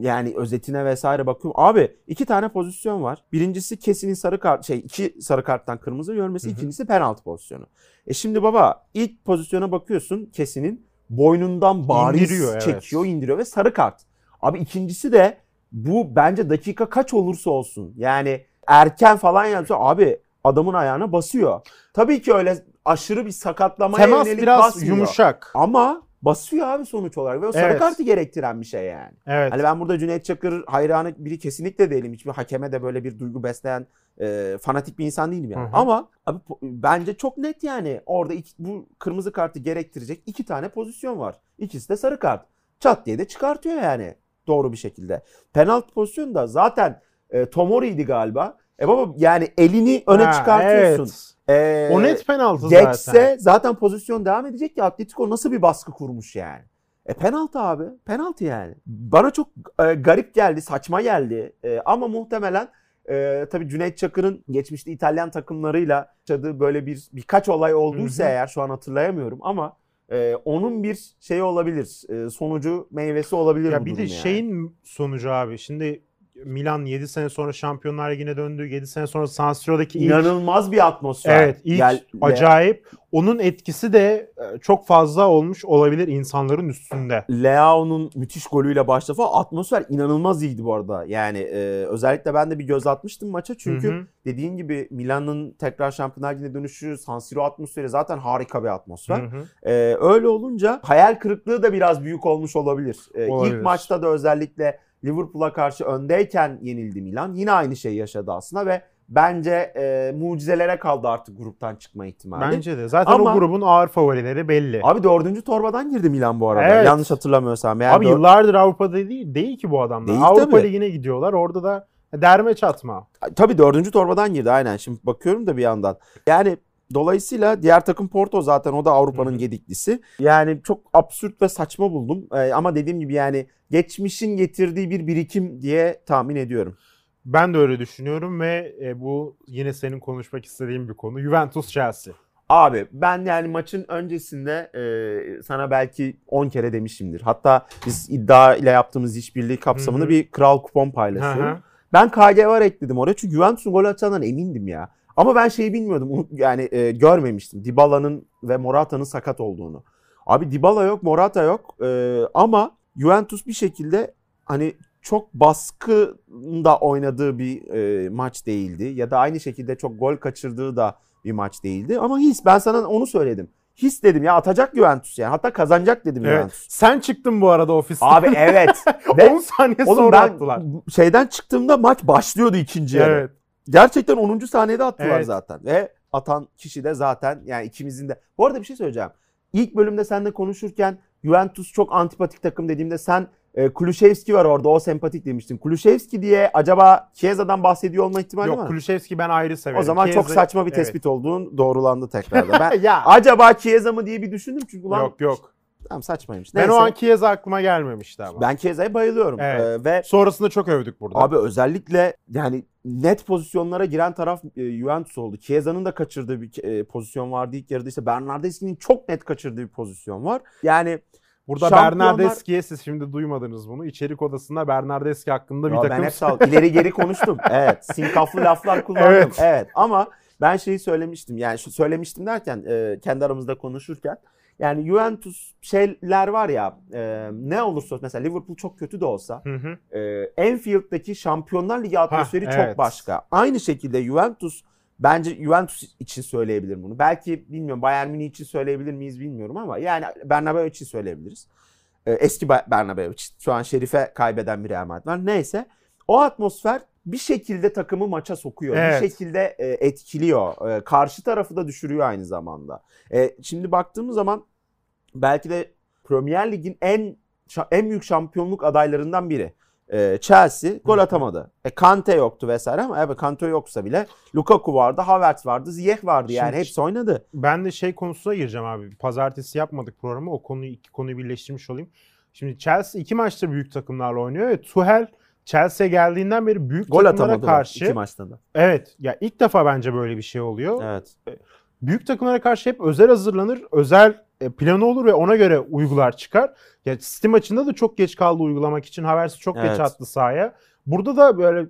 yani özetine vesaire bakıyorum. Abi iki tane pozisyon var. Birincisi Kesin'in sarı kart şey iki sarı karttan kırmızı görmesi. Hı hı. ikincisi penaltı pozisyonu. E şimdi baba ilk pozisyona bakıyorsun Kesin'in boynundan bariz İndiriyor, evet. çekiyor indiriyor ve sarı kart. Abi ikincisi de bu bence dakika kaç olursa olsun. Yani erken falan yapsa abi adamın ayağına basıyor. Tabii ki öyle aşırı bir sakatlamaya Temas yönelik biraz basmıyor. yumuşak. Ama basıyor abi sonuç olarak ve o sarı Evet. kartı gerektiren bir şey yani. Evet. Hani ben burada Cüneyt Çakır hayranı biri kesinlikle değilim. Hiçbir hakeme de böyle bir duygu besleyen e, fanatik bir insan değilim yani. Hı hı. Ama abi po- bence çok net yani. Orada iki- bu kırmızı kartı gerektirecek iki tane pozisyon var. İkisi de sarı kart. Çat diye de çıkartıyor yani. Doğru bir şekilde. Penaltı pozisyonu da zaten e, Tomori'ydi galiba. E baba yani elini öne Ha, çıkartıyorsun. evet. E, O net penaltı Geçse zaten. zaten. pozisyon devam edecek ki Atletico nasıl bir baskı kurmuş yani. E penaltı abi. Penaltı yani. Bana çok e, garip geldi, saçma geldi. E, ama muhtemelen e, tabii Cüneyt Çakır'ın geçmişte İtalyan takımlarıyla yaşadığı böyle bir birkaç olay olduysa Hı hı. eğer şu an hatırlayamıyorum ama e, onun bir şeyi olabilir. E, sonucu, meyvesi olabilir Ya bu bir durum de yani. şeyin sonucu abi. Şimdi Milan 7 sene sonra Şampiyonlar Ligi'ne döndü. 7 sene sonra San Siro'daki ilk inanılmaz bir atmosfer. Evet ilk Gel- acayip. Onun etkisi de e, çok fazla olmuş olabilir insanların üstünde. Leao'nun müthiş golüyle başladı falan. Atmosfer inanılmaz iyiydi bu arada. Yani e, özellikle ben de bir göz atmıştım maça. Çünkü Hı hı. dediğin gibi Milan'ın tekrar Şampiyonlar Ligi'ne dönüşü, San Siro atmosferi zaten harika bir atmosfer. Hı hı. E, öyle olunca hayal kırıklığı da biraz büyük olmuş olabilir. E, Olabilir. İlk maçta da özellikle Liverpool'a karşı öndeyken yenildi Milan. Yine aynı şeyi yaşadı aslında ve bence e, mucizelere kaldı artık gruptan çıkma ihtimali. Bence de. Zaten Ama- o grubun ağır favorileri belli. Abi dördüncü torbadan girdi Milan bu arada. Evet. Yanlış hatırlamıyorsam. Yani Abi dör- yıllardır Avrupa'da değil, değil ki bu adamlar. Değil Avrupa tabii. Ligi'ne gidiyorlar. Orada da derme çatma. Tabii dördüncü torbadan girdi aynen. Şimdi bakıyorum da bir yandan. Yani dolayısıyla diğer takım Porto zaten o da Avrupa'nın gediklisi. Yani çok absürt ve saçma buldum. Ee, ama dediğim gibi yani geçmişin getirdiği bir birikim diye tahmin ediyorum. Ben de öyle düşünüyorum ve e, bu yine senin konuşmak istediğin bir konu. Juventus Chelsea. Abi ben yani maçın öncesinde e, sana belki 10 kere demişimdir. Hatta biz iddia ile yaptığımız işbirliği kapsamında Hı hı. bir kral kupon paylaşıyorum. Ben KG var ekledim oraya çünkü Juventus'un gol atacağından emindim ya. Ama ben şeyi bilmiyordum. Yani e, görmemiştim. Dybala'nın ve Morata'nın sakat olduğunu. Abi Dybala yok, Morata yok. E, ama Juventus bir şekilde hani çok baskında oynadığı bir e, maç değildi. Ya da aynı şekilde çok gol kaçırdığı da bir maç değildi. Ama his ben sana onu söyledim. His dedim ya atacak Juventus yani. Hatta kazanacak dedim Evet. Juventus. Sen çıktın bu arada ofisten. Abi evet. 10 Ve saniye oğlum sonra ben attılar. şeyden çıktığımda maç başlıyordu ikinci yarı. Evet. Gerçekten 10. saniyede attılar Evet. zaten. Ve atan kişi de zaten yani ikimizin de. Bu arada bir şey söyleyeceğim. İlk bölümde seninle konuşurken Juventus çok antipatik takım dediğimde sen e, Kulüşevski var orada o sempatik demiştin. Kulüşevski diye acaba Chiesa'dan bahsediyor olma ihtimali Yok var mı? Kulüşevski ben ayrı severim. O zaman çok Chiesa- saçma bir Evet. tespit olduğun doğrulandı tekrardan. Ben ya acaba Chiesa mı diye bir düşündüm çünkü ulan yok yok. Tamam saçmaymış. Ben Neyse. o an Chiesa aklıma gelmemişti ama. ben Chiesa'ya bayılıyorum. Evet. E, ve Sonrasında çok övdük burada. Abi özellikle yani net pozisyonlara giren taraf e, Juventus oldu. Chiesa'nın da kaçırdığı bir e, pozisyon vardı ilk yarıda. İşte Bernardeschi'nin çok net kaçırdığı bir pozisyon var. Yani Burada şampiyonlar- Bernardeschi'ye siz şimdi duymadınız bunu. İçerik odasında Bernardeschi hakkında bir ya takım ben hep sağ ileri geri konuştum. Evet. Sinkaflı laflar kullandım. Evet. Evet. Ama ben şeyi söylemiştim. Yani şu söylemiştim derken e, kendi aramızda konuşurken yani Juventus şeyler var ya e, ne olursa mesela Liverpool çok kötü de olsa Hı hı. e, Anfield'daki Şampiyonlar Ligi atmosferi çok evet. başka. Aynı şekilde Juventus bence Juventus için söyleyebilirim bunu. Belki bilmiyorum Bayern Münih için söyleyebilir miyiz bilmiyorum ama yani Bernabeu için söyleyebiliriz. E, eski Bernabeu için. Şu an Şerif'e kaybeden bir Real var. Neyse. O atmosfer bir şekilde takımı maça sokuyor. Evet. Bir şekilde e, etkiliyor. E, karşı tarafı da düşürüyor aynı zamanda. E, şimdi baktığımız zaman belki de Premier Lig'in en en büyük şampiyonluk adaylarından biri. E, Chelsea gol atamadı. E, Kante yoktu vesaire ama evet Kante yoksa bile Lukaku vardı, Havertz vardı, Ziyech vardı yani Şimdi- hepsi oynadı. Ben de şey konusuna gireceğim abi. Pazartesi yapmadık programı. O konuyu iki konuyu birleştirmiş olayım. Şimdi Chelsea iki maçtır büyük takımlarla oynuyor ve Tuchel Chelsea'ye geldiğinden beri büyük Gol takımlara karşı iki maçta da. Evet. Ya ilk defa bence böyle bir şey oluyor. Evet. Büyük takımlara karşı hep özel hazırlanır. Özel e, planı olur ve ona göre uygular çıkar. Ya City maçında da çok geç kaldı uygulamak için. Havertz çok Evet. geç attı sahaya. Burada da böyle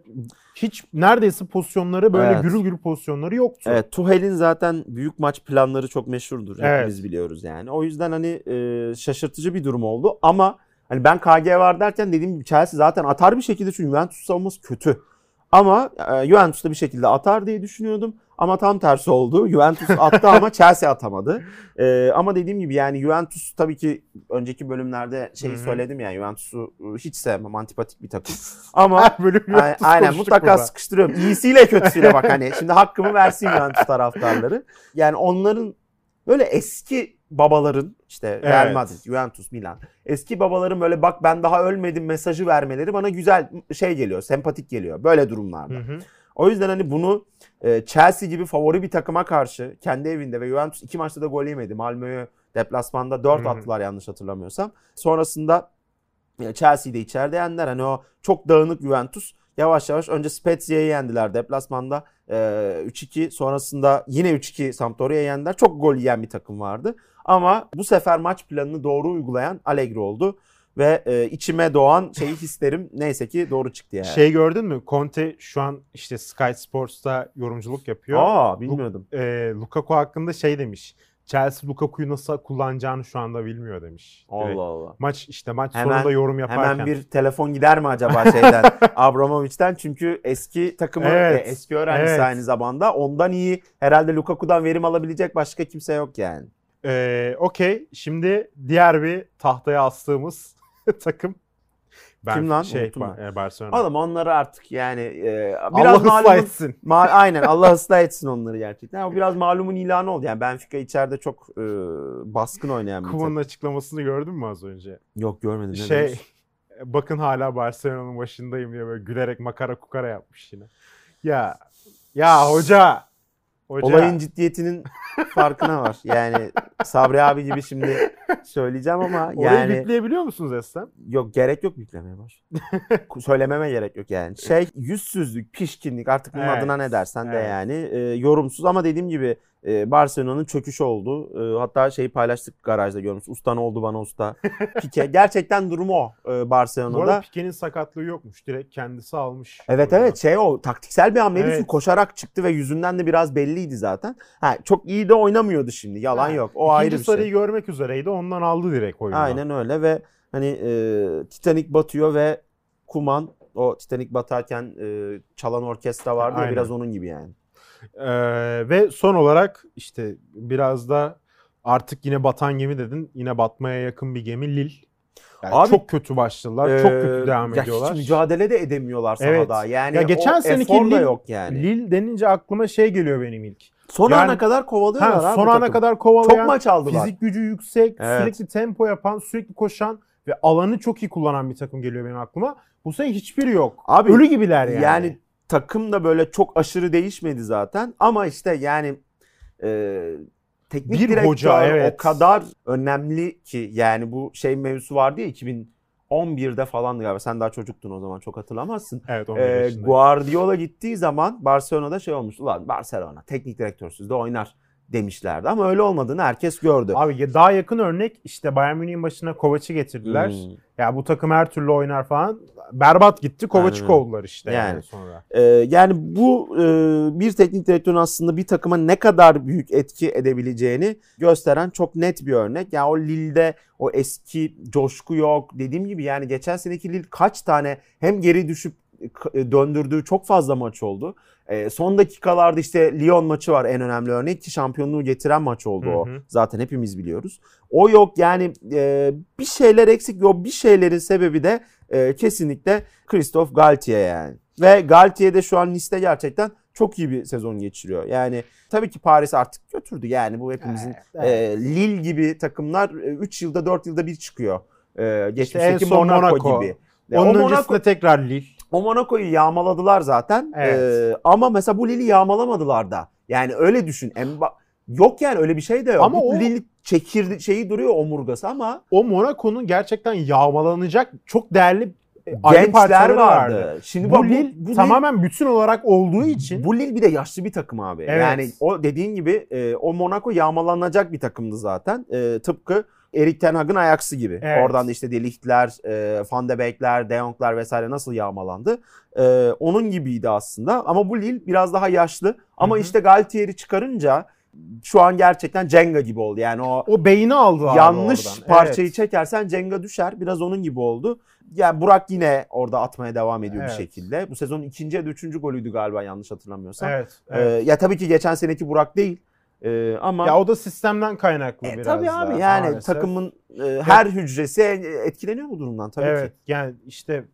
hiç neredeyse pozisyonları böyle Evet. gürül gürül pozisyonları yoktu. Evet, Tuchel'in zaten büyük maç planları çok meşhurdur. Evet. Hepimiz biliyoruz yani. O yüzden hani e, şaşırtıcı bir durum oldu ama hani ben KG var derken dediğim gibi Chelsea zaten atar bir şekilde çünkü Juventus savunması kötü. Ama e, Juventus da bir şekilde atar diye düşünüyordum. Ama tam tersi oldu. Juventus attı ama Chelsea atamadı. E, ama dediğim gibi yani Juventus tabii ki önceki bölümlerde şeyi söyledim ya Juventus'u e, hiç sevmem. Antipatik bir takım. Ama bölüm Aynen, mutlaka burada. sıkıştırıyorum. İyisiyle kötüsüyle bak hani. Şimdi hakkımı versin Juventus taraftarları. Yani onların böyle eski babaların işte Real Evet. Madrid, Juventus, Milan. Eski babaların böyle bak ben daha ölmedim mesajı vermeleri bana güzel şey geliyor, sempatik geliyor böyle durumlarda. Hı hı. O yüzden hani bunu e, Chelsea gibi favori bir takıma karşı kendi evinde ve Juventus iki maçta da gol yemedi. Malmö'yü deplasmanda 4 Hı hı. attılar yanlış hatırlamıyorsam. Sonrasında e, Chelsea'yi de içeride yendiler. Hani o çok dağınık Juventus yavaş yavaş önce Spezia'yı yendiler deplasmanda e, 3-2 sonrasında yine 3-2 Sampdoria'yı yendiler. Çok gol yiyen bir takım vardı. Ama bu sefer maç planını doğru uygulayan Allegri oldu. Ve e, içime doğan şeyi hislerim neyse ki doğru çıktı yani. Şey gördün mü? Conte şu an işte Sky Sports'ta yorumculuk yapıyor. Aa bilmiyordum. Ee, Lukaku hakkında şey demiş. Chelsea Lukaku'yu nasıl kullanacağını şu anda bilmiyor demiş. Direkt. Allah Allah. Maç işte maç Hemen- sonunda yorum yaparken. Hemen bir telefon gider mi acaba şeyden Abramovich'ten çünkü eski takımı Evet, e, eski öğrencisi evet. aynı zamanda ondan iyi herhalde Lukaku'dan verim alabilecek başka kimse yok yani. Ee, Okey. Şimdi diğer bir tahtaya astığımız takım. Ben Kim lan? Şey, Unuttum e, Barcelona. Oğlum onları artık yani e, Allah biraz ıslah malumun, etsin. ma- aynen Allah ıslah etsin onları gerçekten. Ama biraz malumun ilanı oldu yani Benfica içeride çok e, baskın oynayan bir Kuman'ın takım. açıklamasını gördün mü az önce? Yok görmedim. ne şey demiş? bakın hala Barcelona'nın başındayım diye böyle gülerek makara kukara yapmış yine. Ya ya hoca. Hoca. Olayın ciddiyetinin farkına var. Yani Sabri abi gibi şimdi söyleyeceğim ama Orayı yani bipleyebiliyor musunuz Eslem? yok gerek yok yüklemeye baş. Söylememe gerek yok yani. Şey yüzsüzlük, pişkinlik artık bunun Evet, adına ne dersen de evet. yani e, yorumsuz ama dediğim gibi e, Barcelona'nın çöküşü oldu. E, hatta şeyi paylaştık garajda görmüş. Usta ne oldu bana usta. Pike gerçekten durumu o e, Bu arada Barcelona'da. Pique'nin sakatlığı yokmuş. Direkt kendisi almış. Evet oyunu. evet şey o taktiksel bir hamleydi Evet. koşarak çıktı ve yüzünden de biraz belliydi zaten. Ha, çok iyi de oynamıyordu şimdi yalan Ha, yok o ayrı İkinci bir şey. görmek üzereydi. Ondan aldı direkt oyunu. Aynen öyle ve hani e, Titanic batıyor ve Kuman o Titanic batarken e, çalan orkestra vardı ya biraz onun gibi yani. Ee, ve son olarak işte biraz da artık yine batan gemi dedin. Yine batmaya yakın bir gemi Lille. Yani Abi, çok kötü başladılar. çok Ee, kötü devam ya ediyorlar. Hiç mücadele de edemiyorlar Evet. sahada. Yani Ya geçen o seneki efor da Lille- yok yani. Lille denince aklıma şey geliyor benim ilk. Son Yani- ana kadar kovalıyorlar Ha, abi son bu ana takım. kadar kovalayan, çok maç aldılar. fizik gücü yüksek, Evet. sürekli tempo yapan, sürekli koşan ve alanı çok iyi kullanan bir takım geliyor benim aklıma. Bu sene hiçbiri yok. Abi, Ölü gibiler yani. Yani takım da böyle çok aşırı değişmedi zaten ama işte yani e, teknik Bir direktör hoca, evet. o kadar önemli ki yani bu şey mevzusu vardı ya 2011'de falan galiba sen daha çocuktun o zaman çok hatırlamazsın. evet, 11 Ee. Guardiola gittiği zaman Barcelona'da şey olmuş. Ulan Barcelona teknik direktörsüz de oynar demişlerdi ama öyle olmadığını herkes gördü. Abi ya daha yakın örnek işte Bayern Münih'in başına Kovac'ı getirdiler. Hmm. Ya bu takım her türlü oynar falan. Berbat gitti. Kovac'ı Aynen. kovdular işte yani, Yani. sonra. Ee, yani bu e, bir teknik direktörün aslında bir takıma ne kadar büyük etki edebileceğini gösteren çok net bir örnek. Yani o Lille'de o eski coşku yok. Dediğim gibi yani geçen seneki Lille kaç tane hem geri düşüp e, döndürdüğü çok fazla maç oldu. E, son dakikalarda işte Lyon maçı var en önemli örnek ki şampiyonluğu getiren maç oldu o. Hı hı. Zaten hepimiz biliyoruz. O yok yani e, bir şeyler eksik o bir şeylerin sebebi de e, kesinlikle Christophe Galtier yani. Ve Galtier de şu an liste gerçekten çok iyi bir sezon geçiriyor. Yani tabii ki Paris artık götürdü yani bu hepimizin Evet, e, Lille gibi takımlar 3 yılda 4 yılda bir çıkıyor. E, geçmişteki son Monaco, Monaco. gibi. Ya Onun o Monaco, öncesinde tekrar Lille. O Monaco'yu yağmaladılar zaten. Evet. E, ama mesela bu Lille'i yağmalamadılar da. Yani öyle düşün. Emba- yok yani öyle bir şey de yok. Ama Bu o- Lille çekirdi şeyi duruyor omurgası ama O Monaco'nun gerçekten yağmalanacak çok değerli e, gençler vardı. vardı. Şimdi Bu bak, Lille bu Lille- tamamen bütün olarak olduğu için Bu Lille bir de yaşlı bir takım abi. Evet. Yani o dediğin gibi e, o Monaco yağmalanacak bir takımdı zaten. E, tıpkı Erik Ten Hag'ın Ajax'ı gibi. Evet. Oradan da işte De Ligt'ler, e, Van de Beek'ler, De Jong'lar vesaire nasıl yağmalandı. E, onun gibiydi aslında. Ama bu Lille biraz daha yaşlı. Ama Hı hı. işte Galtier'i çıkarınca şu an gerçekten Cenga gibi oldu. Yani o o beyni aldı abi yanlış oradan. parçayı Evet. çekersen Cenga düşer. Biraz onun gibi oldu. Yani Burak yine orada atmaya devam ediyor Evet. bir şekilde. Bu sezonun ikinci ya da üçüncü golüydü galiba yanlış hatırlamıyorsam. Evet. Ee, evet. ya tabii ki geçen seneki Burak değil. Ee, ama ya o da sistemden kaynaklı E, biraz tabii daha abi yani maalesef. takımın e, her hücresi etkileniyor bu durumdan tabii evet, ki. yani işte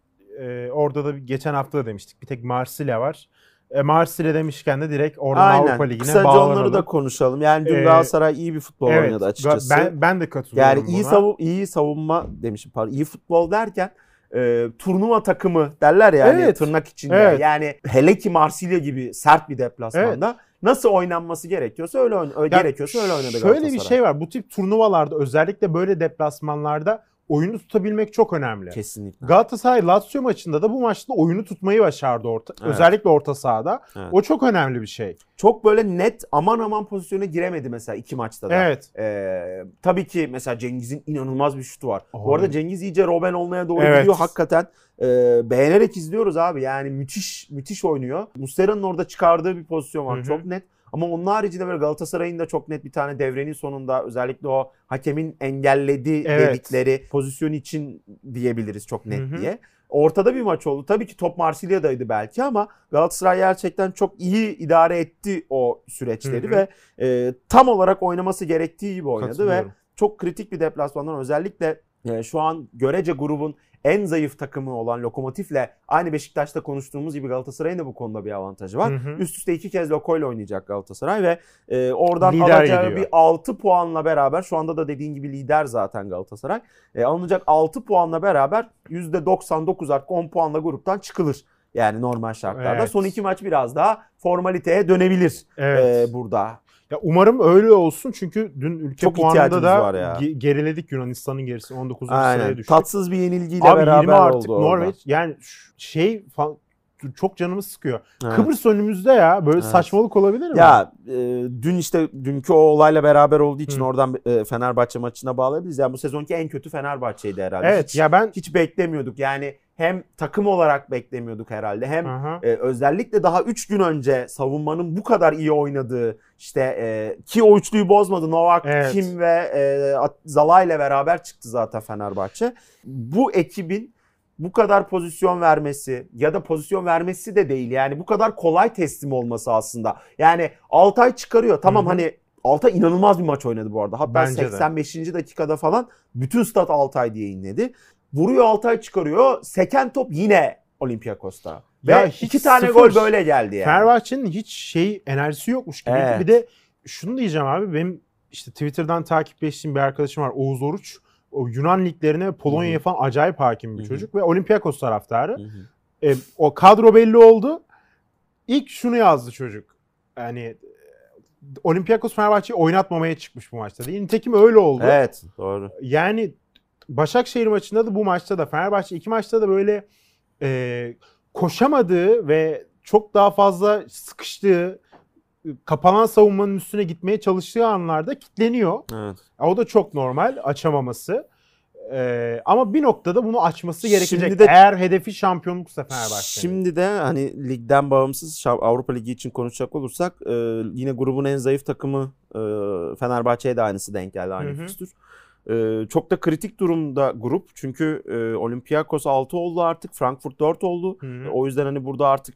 e, orada da geçen hafta da demiştik. Bir tek Marsilya var. E, Marsilya demişken de direkt oradan Avrupa Aynen. Ligi'ne Kısaca bağlanalım. onları da konuşalım. Yani dün Ee, Galatasaray iyi bir futbol evet, oynadı açıkçası. Ben, ben de katılıyorum yani iyi buna. savu iyi savunma demişim pardon. İyi futbol derken e, turnuva takımı derler yani Evet. tırnak içinde. Evet. Yani hele ki Marsilya gibi sert bir deplasmanda nasıl oynanması gerekiyorsa öyle oyn- öyle Ya gerekiyorsa öyle oynadı Şöyle bir şey var. Bu tip turnuvalarda özellikle böyle deplasmanlarda oyunu tutabilmek çok önemli. Kesinlikle. Galatasaray Lazio maçında da bu maçta oyunu tutmayı başardı orta, Evet. özellikle orta sahada. Evet. O çok önemli bir şey. Çok böyle net aman aman pozisyona giremedi mesela iki maçta da. Evet. Ee, tabii ki mesela Cengiz'in inanılmaz bir şutu var. Bu Abi. arada Cengiz iyice Robben olmaya doğru Evet. gidiyor. Hakikaten e, beğenerek izliyoruz abi. Yani müthiş müthiş oynuyor. Muslera'nın orada çıkardığı bir pozisyon var. Hı hı. Çok net. Ama onun haricinde böyle Galatasaray'ın da çok net bir tane devrenin sonunda özellikle o hakemin engellediği Evet. dedikleri pozisyon için diyebiliriz çok net Hı hı. diye. Ortada bir maç oldu. Tabii ki top Marsilya'daydı belki ama Galatasaray gerçekten çok iyi idare etti o süreçleri Hı hı. ve e, tam olarak oynaması gerektiği gibi oynadı ve çok kritik bir deplasmandan özellikle e, şu an görece grubun en zayıf takımı olan Lokomotif'le aynı Beşiktaş'ta konuştuğumuz gibi Galatasaray'ın da bu konuda bir avantajı var. Hı hı. Üst üste iki kez Loko'yla oynayacak Galatasaray ve e, oradan Lider alacağı gidiyor. bir 6 puanla beraber şu anda da dediğin gibi lider zaten Galatasaray. E, alınacak 6 puanla beraber %99 artık 10 puanla gruptan çıkılır. Yani normal şartlarda. Evet. Son iki maç biraz daha formaliteye dönebilir Evet. e, burada. Ya umarım öyle olsun çünkü dün ülke Çok puanında da var ya. ge- geriledik Yunanistan'ın gerisi 19. sıraya düştük. Tatsız bir yenilgiyle Abi beraber 20 artık oldu orada. Norveç yani ş- şey çok canımı sıkıyor. Evet. Kıbrıs önümüzde ya böyle Evet. saçmalık olabilir mi? Ya e, dün işte dünkü o olayla beraber olduğu için Hı. oradan e, Fenerbahçe maçına bağlayabiliriz. Yani bu sezonki en kötü Fenerbahçe'ydi herhalde. evet Hiç, ya ben hiç beklemiyorduk. Yani hem takım olarak beklemiyorduk herhalde hem Aha. e, özellikle daha 3 gün önce savunmanın bu kadar iyi oynadığı işte e, ki o üçlüyü bozmadı. Novak, Evet. Kim ve e, Zala ile beraber çıktı zaten Fenerbahçe. Bu ekibin bu kadar pozisyon vermesi ya da pozisyon vermesi de değil. Yani bu kadar kolay teslim olması aslında. Yani Altay çıkarıyor. Tamam Hı hı. hani Altay inanılmaz bir maç oynadı bu arada. Hatta Bence de. 85. dakikada falan bütün stat Altay diye inledi. Vuruyor Altay çıkarıyor. Seken top yine Olympiakos'ta. Ve Ya iki tane sıfır. gol böyle geldi yani. Fenerbahçe'nin hiç şey enerjisi yokmuş gibi. Evet. Bir de şunu diyeceğim abi benim işte Twitter'dan takipleştiğim bir arkadaşım var Oğuz Oruç. O Yunan liglerine Polonya'ya falan acayip hakim bir Hı hı. çocuk ve Olympiakos taraftarı. E, o kadro belli oldu. İlk şunu yazdı çocuk. Yani e, Olympiakos Fenerbahçe'yi oynatmamaya çıkmış bu maçta. Değil. Nitekim öyle oldu. Evet doğru. Yani Başakşehir maçında da bu maçta da Fenerbahçe iki maçta da böyle e, koşamadığı ve çok daha fazla sıkıştığı kapanan savunmanın üstüne gitmeye çalıştığı anlarda kitleniyor. Evet. O da çok normal açamaması. E, ama bir noktada bunu açması gerekecek. Şimdi de- Eğer hedefi şampiyonluksa Fenerbahçe'nin. Şimdi de hani ligden bağımsız Avrupa Ligi için konuşacak olursak e, yine grubun en zayıf takımı e, Fenerbahçe'ye de aynısı denk geldi aynı fikstür. E, çok da kritik durumda grup çünkü e, Olympiakos 6 oldu artık Frankfurt 4 oldu. Hı hı. O yüzden hani burada artık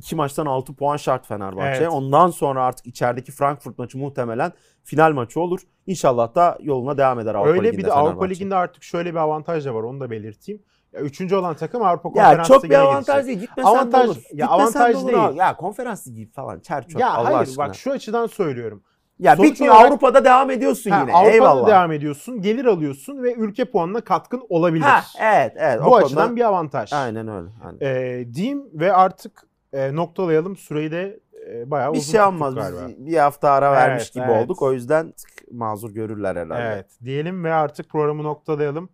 iki maçtan 6 puan şart Fenerbahçe. Evet. Ondan sonra artık içerideki Frankfurt maçı muhtemelen final maçı olur. İnşallah da yoluna devam eder Avrupa Öyle Ligi'nde bir de Avrupa Fenerbahçe. Ligi'nde artık şöyle bir avantaj da var onu da belirteyim. Ya, üçüncü olan takım Avrupa ya Konferans çok bir avantaj gidecek. değil. Gitmesen Avantaj- de olur. ya avantaj de olur değil. Ya konferans ligi falan çer çöp Ya Allah hayır aşkına. bak şu açıdan söylüyorum. ya sonuç bitmiyor olarak- Avrupa'da devam ediyorsun Ha, yine. Avrupa'da Eyvallah. devam ediyorsun, gelir alıyorsun ve ülke puanına katkın olabilir. Ha, evet evet. Bu o açıdan konuda- bir avantaj. Aynen öyle. aynen. Ee, diyeyim ve artık e, noktalayalım. Süreyi de e, bayağı bir uzun şey olmaz. galiba. Biz bir hafta ara vermiş Evet, gibi evet. olduk. O yüzden mazur görürler herhalde. Evet diyelim ve artık programı noktalayalım.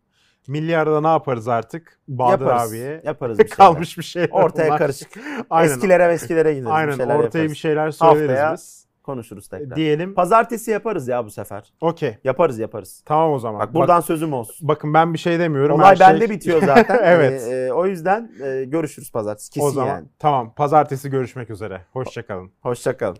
Milyarda ne yaparız artık? Bahadır Yaparız. abiye. Yaparız bir. Kalmış bir şeyler. Ortaya bunlar. karışık. Aynen. Eskilere eskilere gideriz. Aynen bir ortaya yaparız. bir şeyler söyleriz Haftaya biz. Konuşuruz tekrar. Diyelim. Pazartesi yaparız ya bu sefer. Okey. Yaparız yaparız. Tamam o zaman. Bak buradan sözüm olsun. bakın ben bir şey demiyorum. Olay şey- bende bitiyor zaten. Evet. Ee, e, o yüzden e, görüşürüz pazartesi. Kesin o zaman yani. tamam. Pazartesi görüşmek üzere. Hoşçakalın. Hoşçakalın.